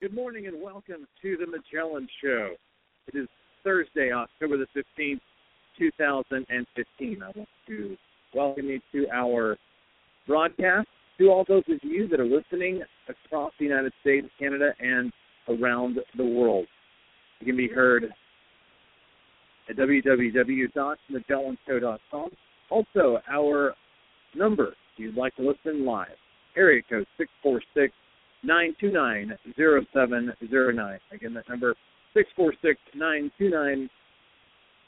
Good morning and welcome to the Magellan Show. It is Thursday, October the 15th, 2015. I want to welcome you to our broadcast. To all those of you that are listening across the United States, Canada, and around the world. You can be heard at www.magellantco.com. Also, our number, if you'd like to listen live, area code 646 929 0709. Again, that number 646 929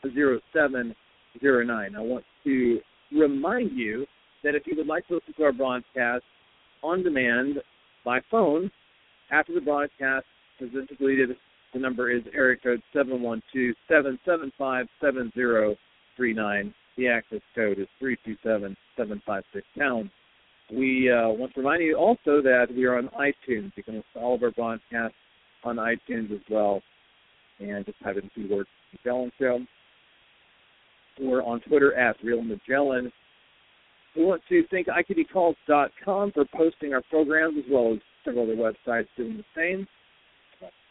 0709. I want to remind you that if you would like to listen to our broadcast on demand by phone after the broadcast has been completed, the number is area code 712 775 7039. The access code is 327 756 pound. We uh, want to remind you also that we are on iTunes. You can listen to all of our broadcasts on iTunes as well. And just type in the keyword Magellan Show. We're on Twitter at Real Magellan. We want to thank IKBCalls.com for posting our programs as well as several other websites doing the same.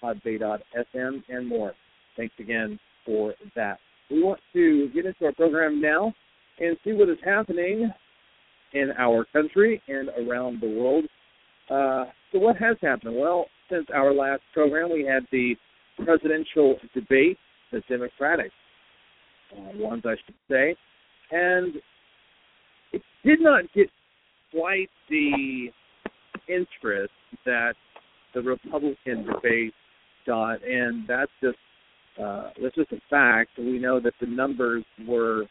Podbay.fm and more. Thanks again for that. We want to get into our program now and see what is happening in our country and around the world. Uh, so, what has happened? Well, since our last program, we had the presidential debate, the Democratic uh, ones, I should say, and it did not get quite the interest that the Republican debate got, and that's just uh, that's just a fact. We know that the numbers were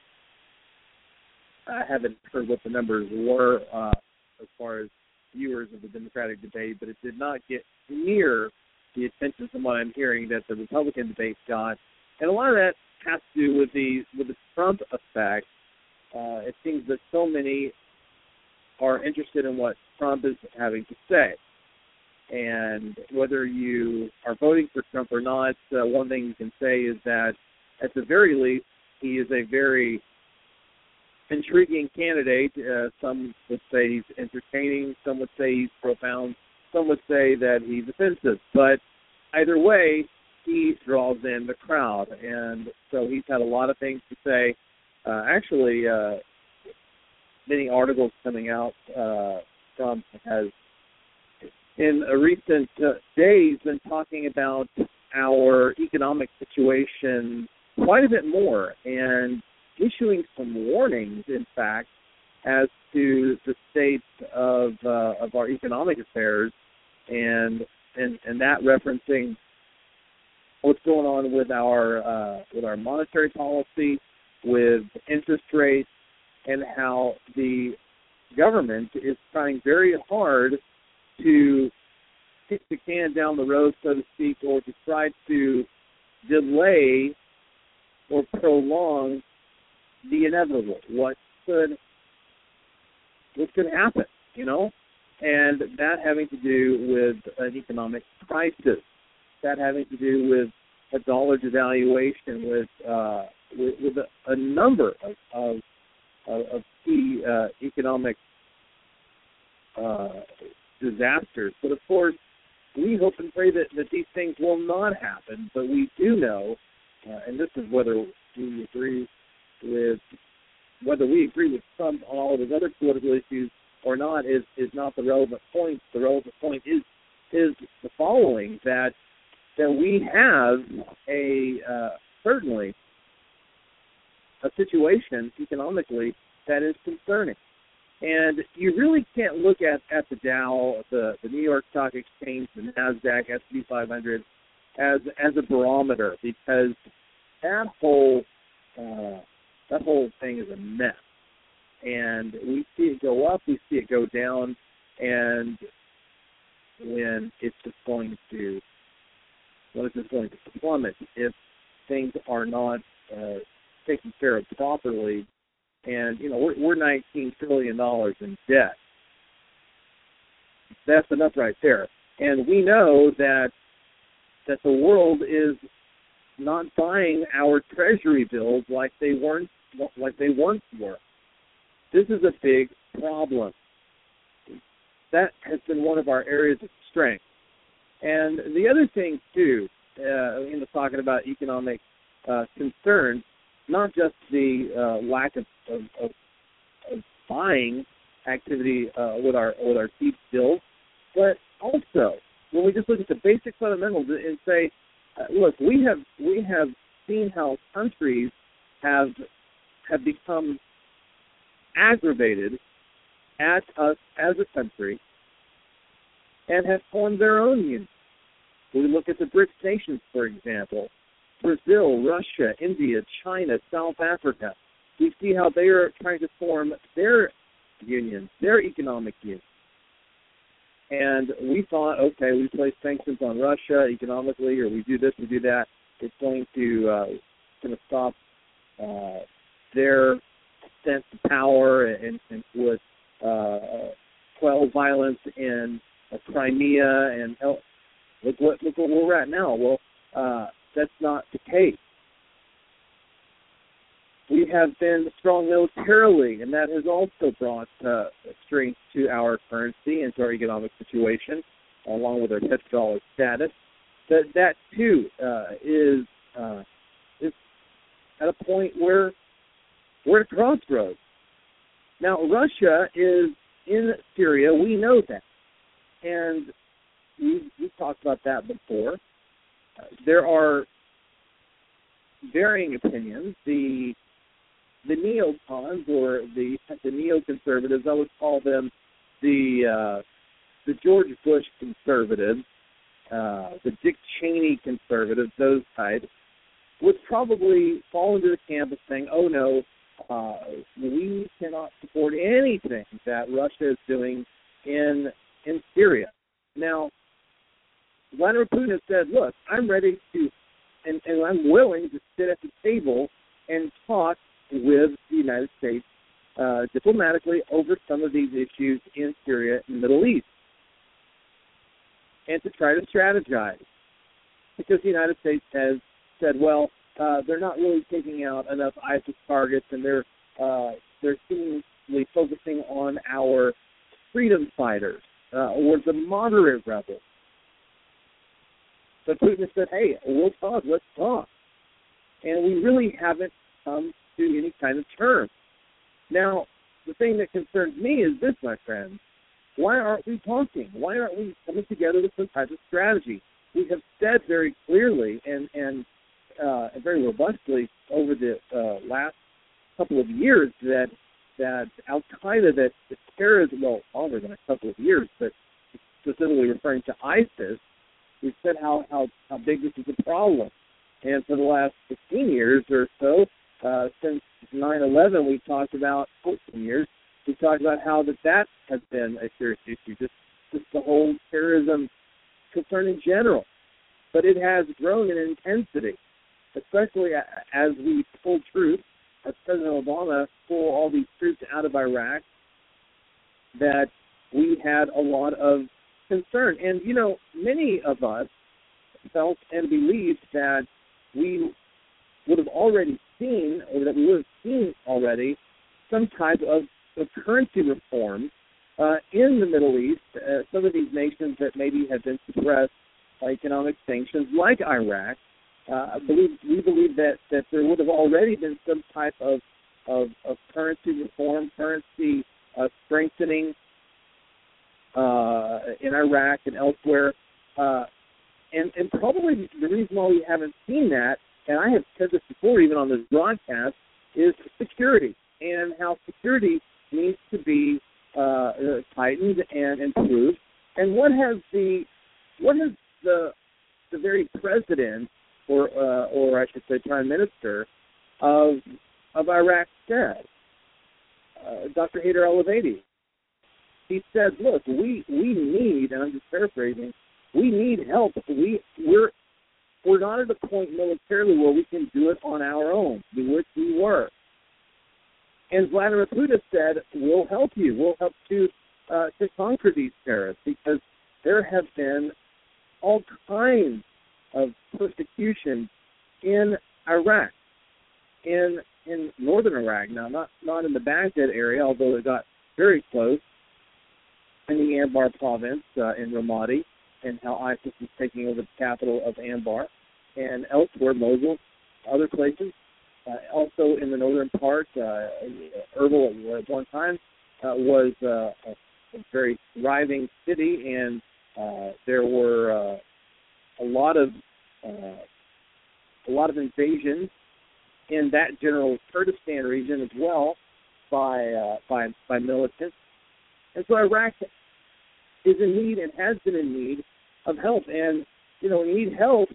I haven't heard what the numbers were uh, as far as viewers of the Democratic debate, but it did not get near the attention from what I'm hearing that the Republican debate got, and a lot of that has to do with the with the Trump effect. Uh, it seems that so many are interested in what Trump is having to say, and whether you are voting for Trump or not, uh, one thing you can say is that at the very least, he is a very intriguing candidate. Uh, some would say he's entertaining. Some would say he's profound. Some would say that he's offensive. But either way, he draws in the crowd, and so he's had a lot of things to say. Uh, actually, uh, many articles coming out. Uh, Trump has, in a recent uh, days, been talking about our economic situation quite a bit more, and issuing some warnings, in fact, as to the state of uh, of our economic affairs, and and and that referencing what's going on with our uh, with our monetary policy, with interest rates, and how the government is trying very hard to kick the can down the road, so to speak, or to try to delay or prolong the inevitable. What could what could happen, you know? And that having to do with an economic crisis, that having to do with a dollar devaluation, with uh, with, with a, a number of of, of key uh, economic uh, disasters. But of course, we hope and pray that, that these things will not happen. But we do know, uh, and this is whether we agree with whether we agree with Trump on all of his other political issues or not is is not the relevant point. The relevant point is is the following that that we have a uh, certainly a situation economically that is concerning. And you really can't look at, at the Dow, the, the New York Stock Exchange, the Nasdaq, S&P 500 as as a barometer because that whole uh, that whole thing is a mess. And we see it go up, we see it go down, and when it's just going to when it's just going to plummet if things are not uh, taken care of properly. And you know we're, we're 19 trillion dollars in debt. That's enough right there. And we know that that the world is not buying our treasury bills like they weren't like they once were. This is a big problem. That has been one of our areas of strength. And the other thing too, uh, in the talking about economic uh, concerns, not just the uh, lack of, of, of, of buying activity uh, with our with our cheap bills, but also when we just look at the basic fundamentals and say, uh, look, we have we have seen how countries have have become aggravated at us as a country and have formed their own union. We look at the BRICS nations, for example, Brazil, Russia, India, China, South Africa. We see how they are trying to form their union, their economic union. And we thought, okay, we place sanctions on Russia economically, or we do this, we do that. It's going to uh, going to stop uh, their sense of power and, and would uh, quell violence in uh, Crimea and look what look what we're at now. Well, uh, that's not the case. We have been strong militarily, and that has also brought uh, strength to our currency and to our economic situation, along with our petrodollar status. That that too uh, is uh, is at a point where we're at a crossroads. Now, Russia is in Syria. We know that, and we've, we've talked about that before. Uh, there are varying opinions. The the neocons or the the neoconservatives, I would call them the uh, the George Bush conservatives, uh, the Dick Cheney conservatives, those types, would probably fall into the camp of saying, "Oh no, uh, we cannot support anything that Russia is doing in in Syria." Now, Vladimir Putin has said, "Look, I'm ready to, and, and I'm willing to sit at the table and talk with the United States uh, diplomatically over some of these issues in Syria and the Middle East, and to try to strategize, because the United States has said, well, uh, they're not really taking out enough ISIS targets, and they're uh, they're seemingly focusing on our freedom fighters uh, or the moderate rebels. But Putin said, "Hey, we'll talk. Let's talk," and we really haven't come to any kind of terms. Now, the thing that concerns me is this, my friends. Why aren't we talking? Why aren't we coming together with some type of strategy? We have said very clearly and and uh, very robustly over the uh, last couple of years that that Al Qaeda, that the terrorism, well, longer than a couple of years, but specifically referring to ISIS, we've said how how how big this is a problem. And for the last 15 years or so, uh, since 9/11, we talked about 14 years. We talked about how that that has been a serious issue, just just the whole terrorism concern in general. But it has grown in intensity, especially as we pull troops, as President Obama pull all these troops out of Iraq. That we had a lot of concern, and you know, many of us felt and believed that we would have already seen, or that we would have seen already, some type of, of currency reform uh, in the Middle East. Uh, some of these nations that maybe have been suppressed by economic sanctions, like Iraq, uh, I believe we believe that that there would have already been some type of of, of currency reform, currency uh, strengthening uh, in Iraq and elsewhere. Uh, and, and probably the reason why we haven't seen that and I have said this before, even on this broadcast, is security and how security needs to be uh, tightened and improved. And what has the what has the the very president or uh, or I should say prime minister of of Iraq said, uh, Dr. Haider al-Abadi. He said, "Look, we we need, and I'm just paraphrasing, we need help. We we're we're not at a point militarily where we can do it on our own. We wish we were. And Vladimir Putin said, "We'll help you. We'll help to uh, to conquer these terrorists because there have been all kinds of in Iraq, in in northern Iraq. Now, not not in the Baghdad area, although it got very close in the Anbar province uh, in Ramadi, and how ISIS is taking over the capital of Anbar and elsewhere, Mosul, other places. Uh, also in the northern part, uh, Erbil at one time uh, was uh, a, very thriving city, and uh, there were uh, a lot of a lot of invasions in that general Kurdistan region as well by uh, by by militants, and so Iraq is in need and has been in need of help. And you know, you need help,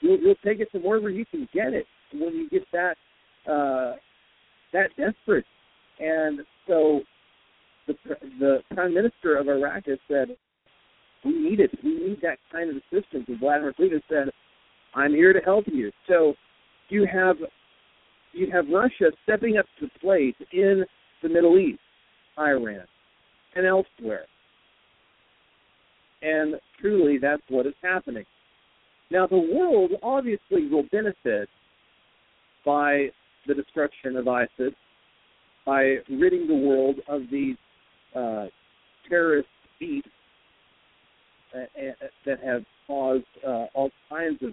you'll, you'll take it to wherever you can get it when you get that uh, that desperate. And so, the the prime minister of Iraq has said, "We need it. We need that kind of assistance." And Vladimir Putin said, "I'm here to help you." So, you have you have Russia stepping up to the plate in the Middle East, Iran, and elsewhere. And truly, that's what is happening. Now, the world obviously will benefit by the destruction of ISIS, by ridding the world of these uh, terrorist beasts that, that have caused uh, all kinds of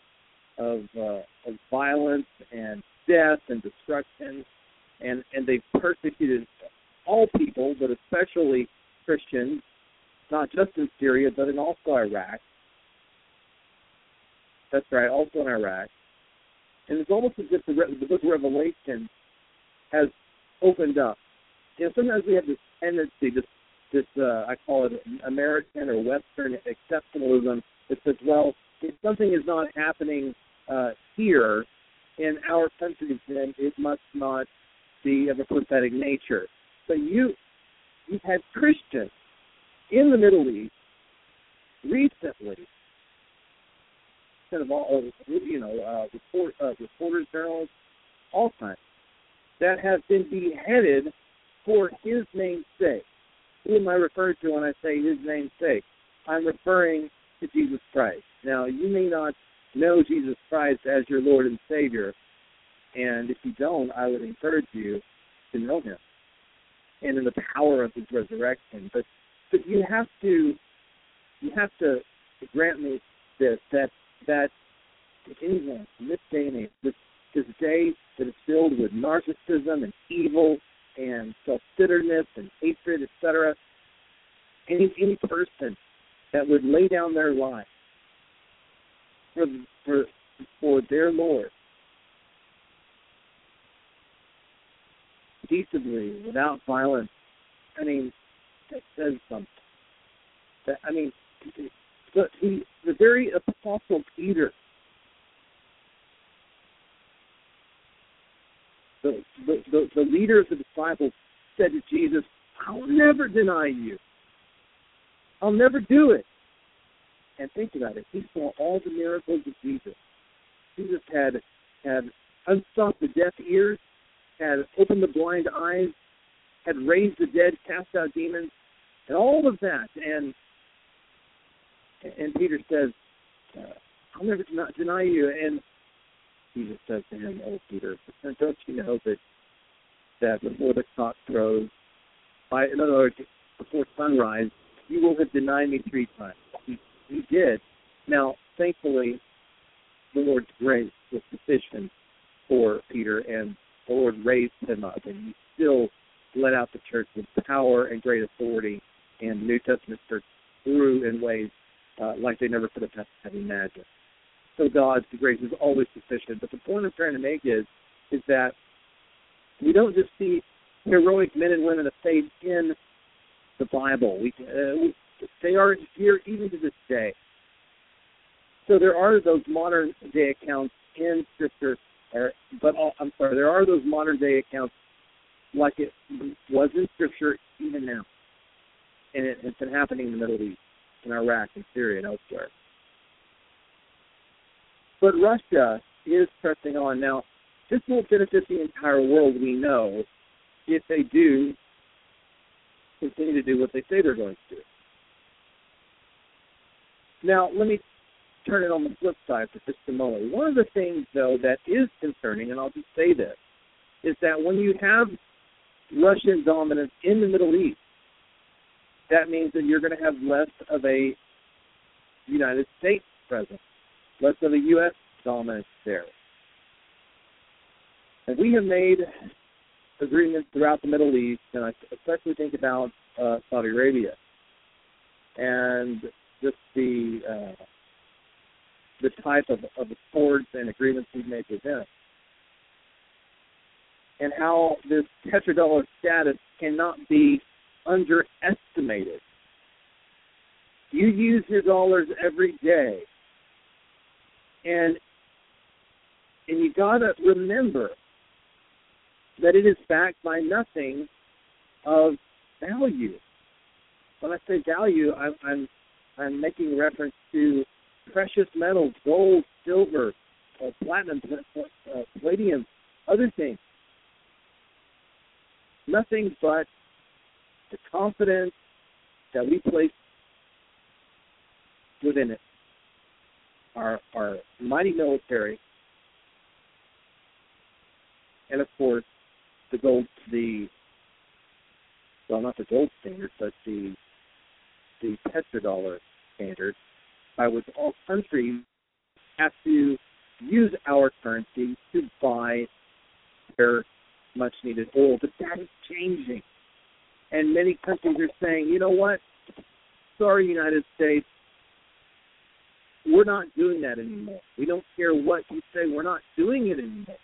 of, uh, of violence and death and destruction, and and they've persecuted all people, but especially Christians, not just in Syria, but in also Iraq. That's right, also in Iraq. And it's almost as if the, the book of Revelation has opened up. You know, sometimes we have this tendency, this this uh, I call it American or Western exceptionalism that says, well, if something is not happening uh, here, in our country, then it must not be of a prophetic nature. But you, you've had Christians in the Middle East recently, kind of all, you know, uh, report, uh, reporters, journalists, all kinds, that have been beheaded for His name's sake. Who am I referring to when I say His name's sake? I'm referring to Jesus Christ. Now, you may not know Jesus Christ as your Lord and Savior. And if you don't, I would encourage you to know Him and in the power of His resurrection. But but you have to you have to grant me this that that anyone in this day and age, this this day that is filled with narcissism and evil and self-centeredness and hatred, etc. Any any person that would lay down their life for for for their Lord. Peaceably, mm-hmm. without violence. I mean, that says something. That, I mean, the, the the very apostle Peter, the, the the the leader of the disciples, said to Jesus, "I'll never deny you. I'll never do it." And think about it. He saw all the miracles of Jesus. Jesus had had unstopped the deaf ears, had opened the blind eyes, had raised the dead, cast out demons, and all of that. And and Peter says, uh, "I'll never deny, you." And Jesus says to him, "Oh, Peter, don't you know that that before the cock crows, by in other words, before sunrise, you will have denied me three times." he did. Now, thankfully, the Lord's grace was sufficient for Peter, and the Lord raised him up, and he still led out the church with power and great authority, and the New Testament church grew in ways uh, like they never could have, have imagined. So God's grace is always sufficient. But the point I'm trying to make is is that we don't just see heroic men and women of faith in the Bible. We, uh, they are here even to this day. So there are those modern day accounts in Scripture, but I'm sorry, there are those modern day accounts like it was in Scripture even now, and it, it's been happening in the Middle East, in Iraq, in Syria, and elsewhere. But Russia is pressing on now. This won't benefit the entire world, we know, if they do continue to do what they say they're going to do. Now, let me turn it on the flip side for just a moment. One of the things, though, that is concerning, and I'll just say this, is that when you have Russian dominance in the Middle East, that means that you're going to have less of a United States presence, less of a U.S. dominance there. And we have made agreements throughout the Middle East, and I especially think about uh, Saudi Arabia. And just the uh, the type of, of accords and agreements we've made with them, and how this petrodollar status cannot be underestimated. You use your dollars every day, and and you gotta remember that it is backed by nothing of value. When I say value, I'm I'm, I'm making reference to precious metals, gold, silver, uh, platinum, uh, palladium, other things. Nothing but the confidence that we place within it. Our our mighty military, and of course the gold the well not the gold standard but the the petrodollar standard by which all countries have to use our currency to buy their much needed oil. But that is changing. And many countries are saying, you know what? Sorry, United States, we're not doing that anymore. We don't care what you say, we're not doing it anymore.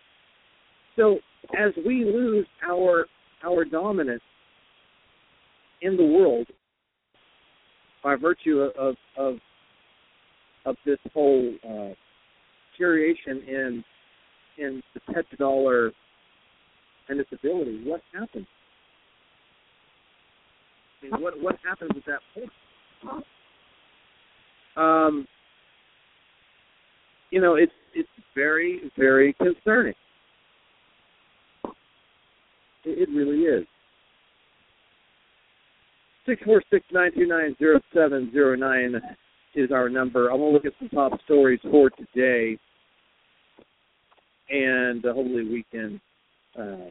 So as we lose our our dominance in the world by virtue of of of this whole uh, deterioration in in the petrodollar and its ability, what happens? I mean, what what happens at that point? Um, you know, it's it's very very concerning. It, really is. Six four six nine two nine zero seven zero nine is our number. I'm gonna look at some top stories for today, and uh, hopefully we can. Uh,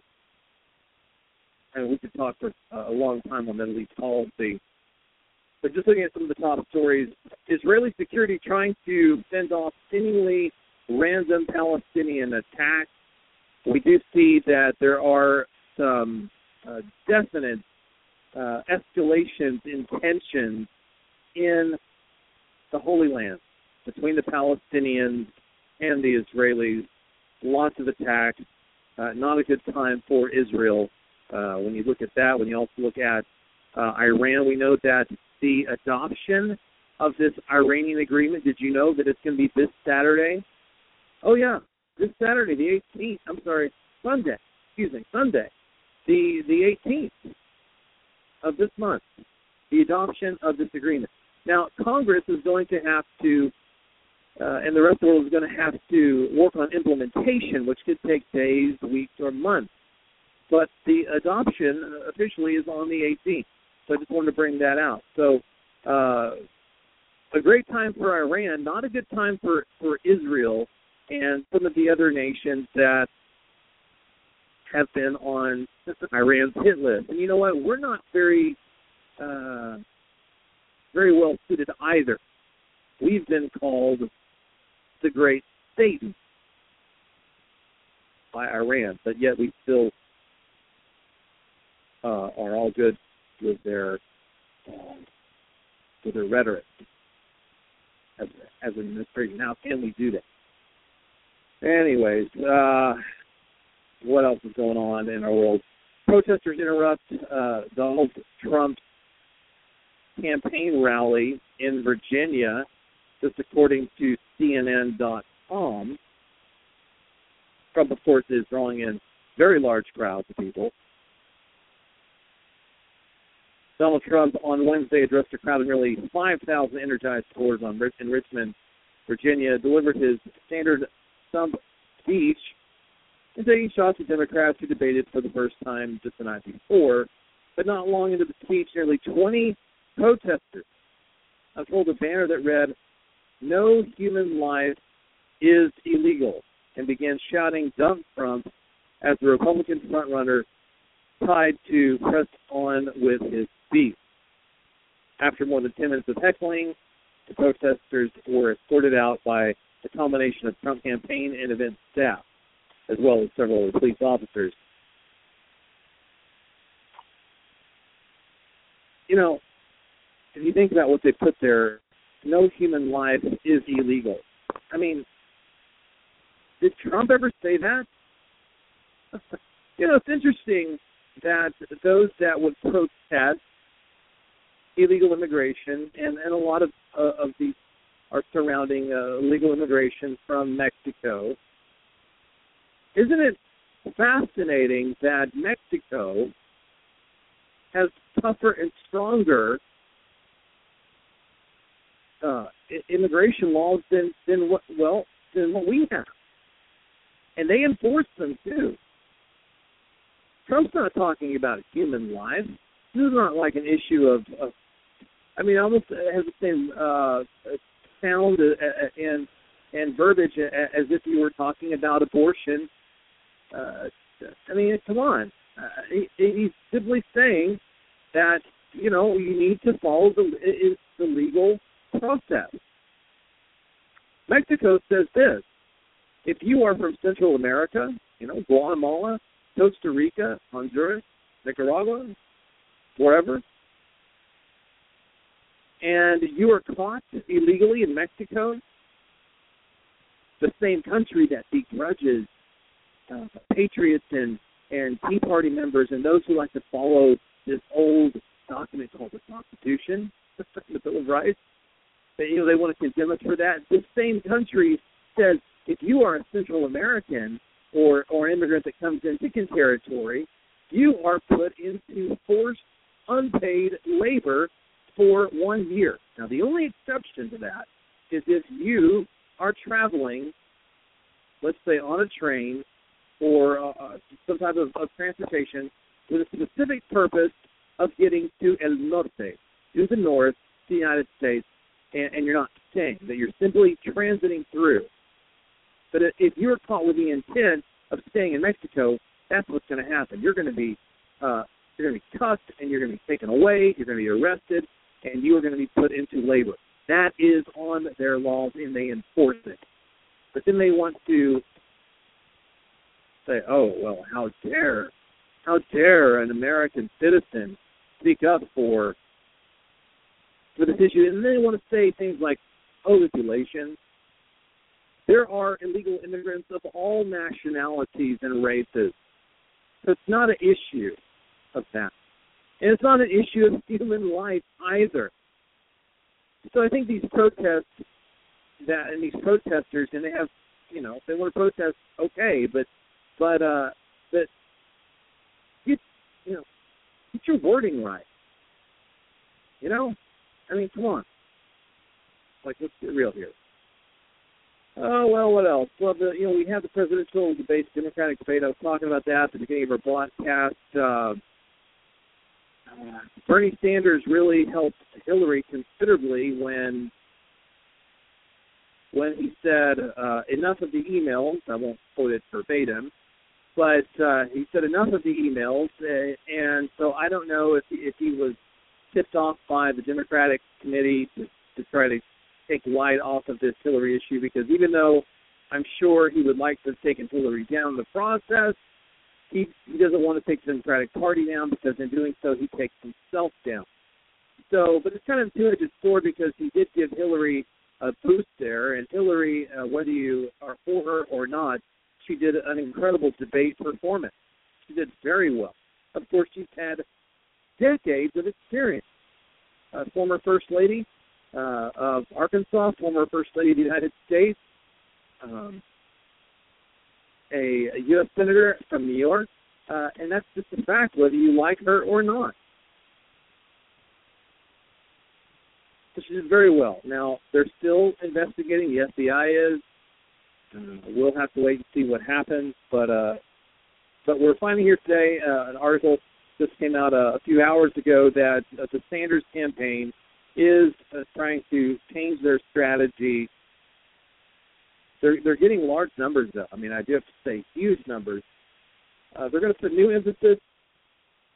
and we could talk for a long time on Middle East policy. But just looking at some of the top stories, Israeli security trying to fend off seemingly random Palestinian attacks. We do see that there are some uh, definite uh, escalations in tensions in the Holy Land between the Palestinians and the Israelis. Lots of attacks. Uh, not a good time for Israel. Uh, when you look at that, when you also look at uh, Iran, we know that the adoption of this Iranian agreement. Did you know that it's going to be this Saturday? Oh yeah, this Saturday, the 18th. I'm sorry, Sunday. Excuse me, Sunday the the 18th of this month, the adoption of this agreement. Now, Congress is going to have to, uh, and the rest of the world is going to have to work on implementation, which could take days, weeks, or months. But the adoption officially is on the 18th. So I just wanted to bring that out. So, uh, a great time for Iran, not a good time for, for Israel and some of the other nations that have been on Iran's hit list. And you know what? We're not very uh, very well suited either. We've been called the Great Satan by Iran, but yet we still uh, are all good with their um, with their rhetoric as as an administration. Now, can we do that? Anyways, uh, what else is going on in our world. Protesters interrupt uh, Donald Trump's campaign rally in Virginia, just according to CNN.com. Trump, of course, is drawing in very large crowds of people. Donald Trump on Wednesday addressed a crowd of nearly 5,000 energized supporters on, in Richmond, Virginia, delivered his standard stump speech and taking shots at Democrats who debated for the first time just the night before. But not long into the speech, nearly 20 protesters unrolled a banner that read, No human life is illegal, and began shouting dump Trump as the Republican frontrunner tried to press on with his speech. After more than 10 minutes of heckling, The protesters were escorted out by a combination of Trump campaign and event staff, as well as several police officers. You know, if you think about what they put there, no human life is illegal. I mean, did Trump ever say that? you know, it's interesting that those that would protest illegal immigration, and, and a lot of uh, of these are surrounding uh, illegal immigration from Mexico. Isn't it fascinating that Mexico has tougher and stronger uh, immigration laws than than what well than what we have, and they enforce them too. Trump's not talking about human lives. This is not like an issue of, of I mean, almost has the same uh, sound and and verbiage as if you were talking about abortion. Uh, I mean, come on. Uh, he, he's simply saying that you know you need to follow the the legal process. Mexico says this: if you are from Central America, you know Guatemala, Costa Rica, Honduras, Nicaragua, wherever, and you are caught illegally in Mexico, the same country that begrudges uh, patriots and and Tea Party members and those who like to follow this old document called the Constitution, the Bill of Rights. They, you know, they want to condemn us for that. This same country says if you are a Central American or or immigrant that comes in Mexican territory, you are put into forced unpaid labor for one year. Now, the only exception to that is if you are traveling, let's say on a train or uh, some type of, of transportation with a specific purpose of getting to El Norte, to the north, to the United States, and, and you're not staying, that you're simply transiting through. But if you're caught with the intent of staying in Mexico, that's what's going to happen. You're going to be uh, you're going to be cuffed and you're going to be taken away. You're going to be arrested and you are going to be put into labor. That is on their laws, and they enforce it. But then they want to say, "Oh, well, how dare, how dare an American citizen speak up for for this issue?" And then they want to say things like, "Oh, manipulation." There are illegal immigrants of all nationalities and races, so it's not an issue of that. And it's not an issue of human life either. So I think these protests that and these protesters and they have you know, if they want to protest, okay, but but uh but get you know, get your wording right. You know? I mean, come on. Like let's get real here. Oh well, what else? Well, the, you know, we have the presidential debate, Democratic debate. I was talking about that at the beginning of our broadcast. Uh, uh, Bernie Sanders really helped Hillary considerably when when he said uh, enough of the emails. I won't quote it verbatim, but uh, he said enough of the emails, uh, and so I don't know if if he was tipped off by the Democratic committee to, to try to take light off of this Hillary issue because even though I'm sure he would like to have taken Hillary down the process, he, he doesn't want to take the Democratic Party down because in doing so he takes himself down. So, but it's kind of two-edged sword because he did give Hillary a boost there, and Hillary, uh, whether you are for her or not, she did an incredible debate performance. She did very well. Of course, she's had decades of experience. Uh, former First Lady uh, of Arkansas, former First Lady of the United States, um, a, a U.S. senator from New York, uh, and that's just a fact, whether you like her or not. So she did very well. Now they're still investigating. The FBI is. Uh, we'll have to wait and see what happens, but uh, but we're finding here today uh, an article just came out a, a few hours ago that uh, the Sanders campaign is uh, trying to change their strategy they're they're getting large numbers though. I mean, I do have to say huge numbers. Uh, they're going to put new emphasis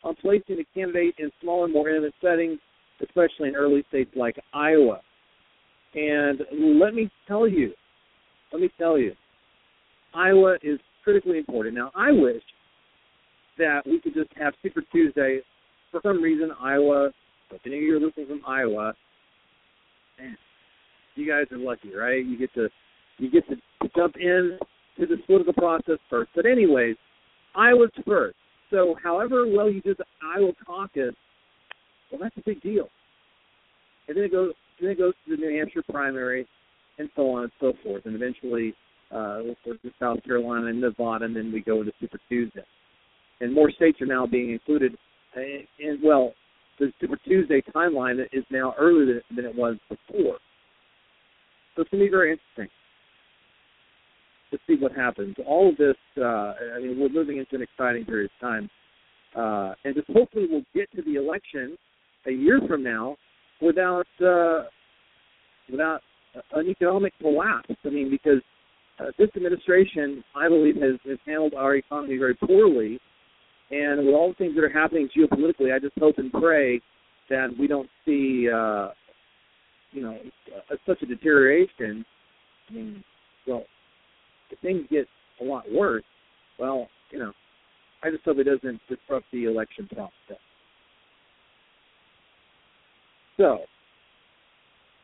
on placing the candidate in smaller, more intimate settings, especially in early states like Iowa. And let me tell you, let me tell you, Iowa is critically important. Now, I wish that we could just have Super Tuesday. For some reason, Iowa, if any of you are listening from Iowa, man, you guys are lucky, right? You get to you get to jump in to the political process first. But anyways, Iowa's first. So however well you do the Iowa caucus, well, that's a big deal. And then it goes then it goes to the New Hampshire primary, and so on and so forth, and eventually uh, go to South Carolina and Nevada, and then we go into Super Tuesday. And more states are now being included. And, and well, the Super Tuesday timeline is now earlier than, than it was before. So it's going to be very interesting to see what happens. All of this, uh, I mean, we're moving into an exciting period of time. Uh, and just hopefully we'll get to the election a year from now without uh, without an economic collapse. I mean, because uh, this administration, I believe, has, has handled our economy very poorly. And with all the things that are happening geopolitically, I just hope and pray that we don't see, uh, you know, uh, such a deterioration. I mean, well, if things get a lot worse, well, you know, I just hope it doesn't disrupt the election process. So,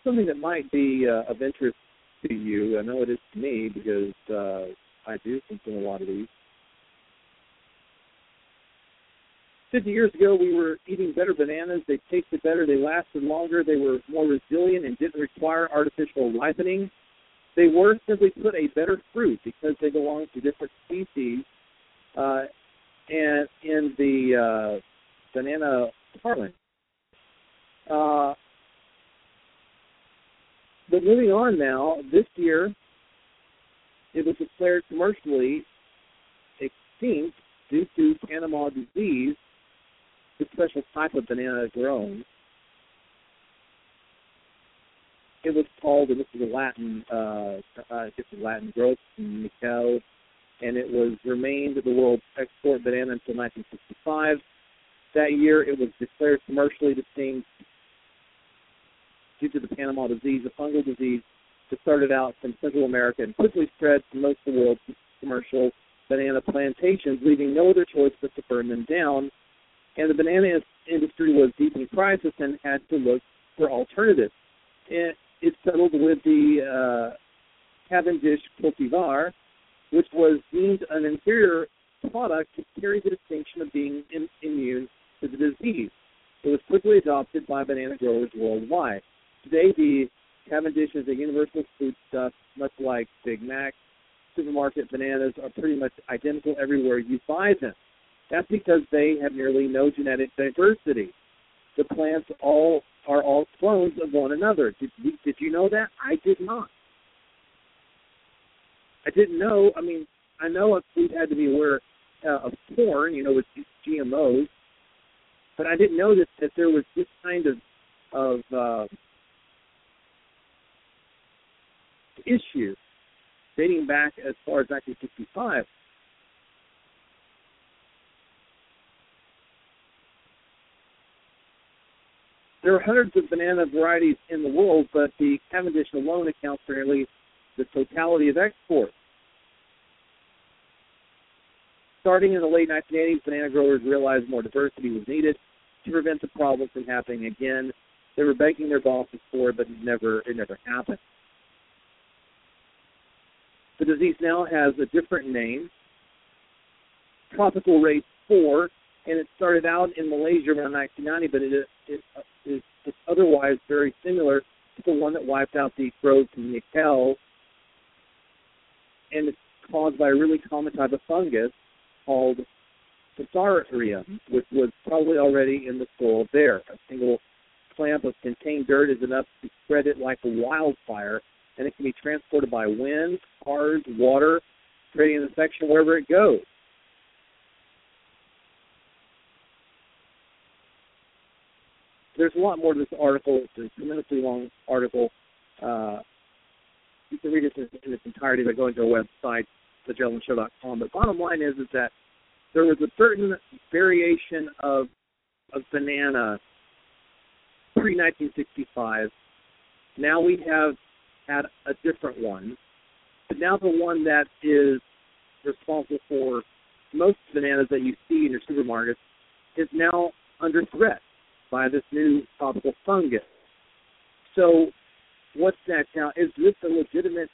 something that might be uh, of interest to you, I know it is to me because uh, I do consume a lot of these. 50 years ago, we were eating better bananas. They tasted better. They lasted longer. They were more resilient and didn't require artificial ripening. They were simply put a better fruit because they belong to different species. Uh, and in the uh, banana parlance. Uh, but moving on now, this year it was declared commercially extinct due to Panama disease, the special type of banana grown it was called, and this is a Latin, uh, uh, it's a Latin Gros Michel, and it was remained the world's export banana until 1965. That year, it was declared commercially distinct due to the Panama disease, a fungal disease that started out from Central America and quickly spread to most of the world's commercial banana plantations, leaving no other choice but to burn them down. And the banana industry was deep in crisis and had to look for alternatives. And it settled with the uh, Cavendish cultivar, which was deemed an inferior product to carry the distinction of being in, immune to the disease. It was quickly adopted by banana growers worldwide. Today, the Cavendish is a universal foodstuff, much like Big Mac. Supermarket bananas are pretty much identical everywhere you buy them. That's because they have nearly no genetic diversity. The plants all are all clones of one another. Did, did you know that? I did not. I didn't know. I mean, I know we had to be aware uh, of corn, you know, with GMOs, but I didn't know that that there was this kind of of uh, issue dating back as far as 1965. There are hundreds of banana varieties in the world, but the Cavendish alone accounts for nearly the totality of exports. Starting in the late 1980s, banana growers realized more diversity was needed to prevent the problem from happening again. They were begging their bosses for it, but it never it never happened. The disease now has a different name, tropical race 4, and it started out in Malaysia around 1990, but it, it is, is otherwise very similar to the one that wiped out the Gros Michel, and it's caused by a really common type of fungus called Fusarium, which was probably already in the soil there. A single clamp of contained dirt is enough to spread it like a wildfire, and it can be transported by wind, cars, water, creating an infection wherever it goes. there's a lot more to this article. It's a tremendously long article. Uh, you can read it in, in its entirety by going to our website, themagellanshow.com. But bottom line is, is that there was a certain variation of of banana pre 1965 Now we have had a different one, but now the one that is responsible for most bananas that you see in your supermarkets is now under threat by this new tropical fungus. So, what's next now? Is this a legitimate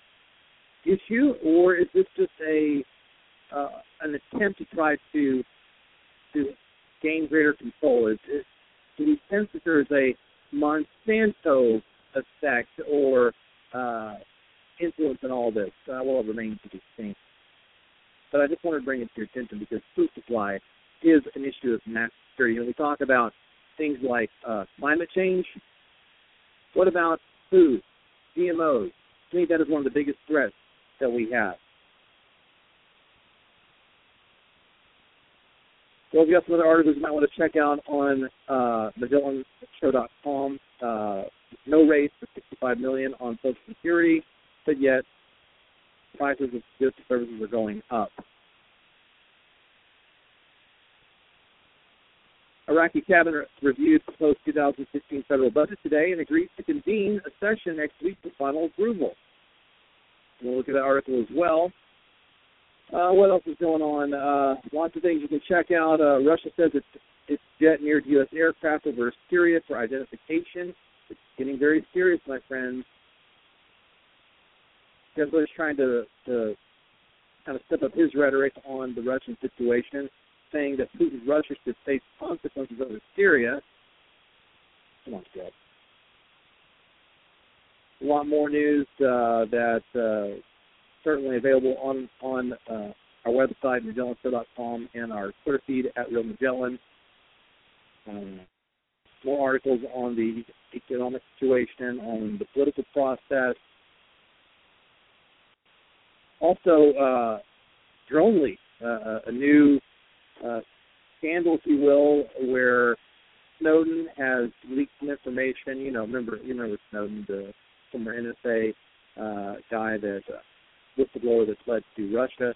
issue, or is this just a uh, an attempt to try to to gain greater control? Is, is do we sense that there is a Monsanto effect or uh, influence in all this? Uh, well, it remains to be seen. But I just wanted to bring it to your attention because food supply is an issue of national security. Know, we talk about things like uh, climate change. What about food, GMOs? I think that is one of the biggest threats that we have. Well, we got some other articles you might want to check out on uh, MagellanShow.com. Uh, no raise for 65 million on Social Security, but yet prices of goods and services are going up. Iraqi cabinet reviewed proposed 2016 federal budget today and agreed to convene a session next week for final approval. We'll look at that article as well. Uh, what else is going on? Uh, lots of things you can check out. Uh, Russia says it's its jet neared U.S. aircraft over Syria for identification. It's getting very serious, my friends. Kessler is trying to, to kind of step up his rhetoric on the Russian situation, saying that Putin's Russia should face consequences over Syria. Come on, Jeff. A lot more news uh, that uh, certainly available on on uh, our website, MagellanShow.com, and our Twitter feed at Real Magellan. Um, more articles on the economic situation, on the political process. Also, uh, drone leak, uh, a new uh, scandal, if you will, where Snowden has leaked some information. You know, remember you remember Snowden, the former NSA uh, guy that uh, whistleblower that's led to Russia.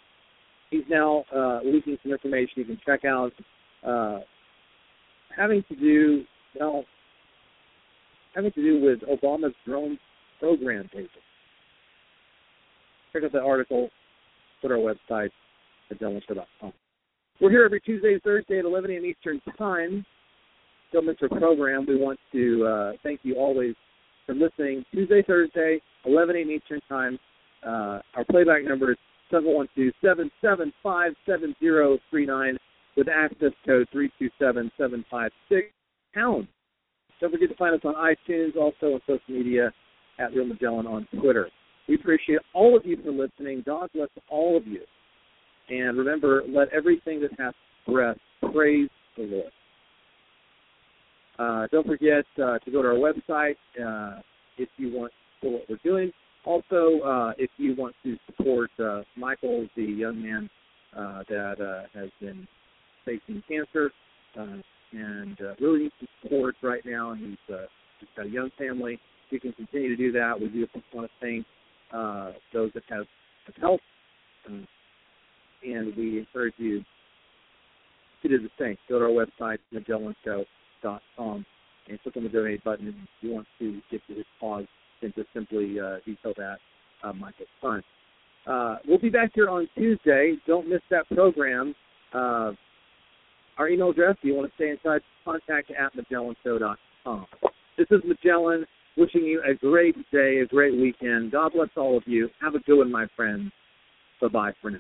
He's now uh, leaking some information you can check out, uh, having to do well, having to do with Obama's drone program paper. Check out the article. Put our website at MagellanShow.com. We're here every Tuesday and Thursday at 11 a.m. Eastern Time. Don't miss our program. We want to uh, thank you always for listening. Tuesday, Thursday, 11 a.m. Eastern Time. Uh, our playback number is 712-775-7039 with access code 327756 pound. Don't forget to find us on iTunes, also on social media at Real Magellan on Twitter. We appreciate all of you for listening. God bless all of you. And remember, let everything that has breath praise the Lord. Uh, don't forget uh, to go to our website uh, if you want to know what we're doing. Also, uh, if you want to support uh, Michael, the young man uh, that uh, has been facing cancer uh, and uh, really needs support right now, and he's, uh, he's got a young family, you can continue to do that. We do want to thank uh, those that have, have helped, um, and we encourage you to do the same. Go to our website, MagellanShow.com, and click on the donate button if you want to give to his cause can just simply uh, detail that uh, Michael Fine. Uh, we'll be back here on Tuesday. Don't miss that program. Uh, our email address, if you want to stay in touch, contact at MagellanShow.com. This is Magellan wishing you a great day, a great weekend. God bless all of you. Have a good one, my friends. Bye-bye for now.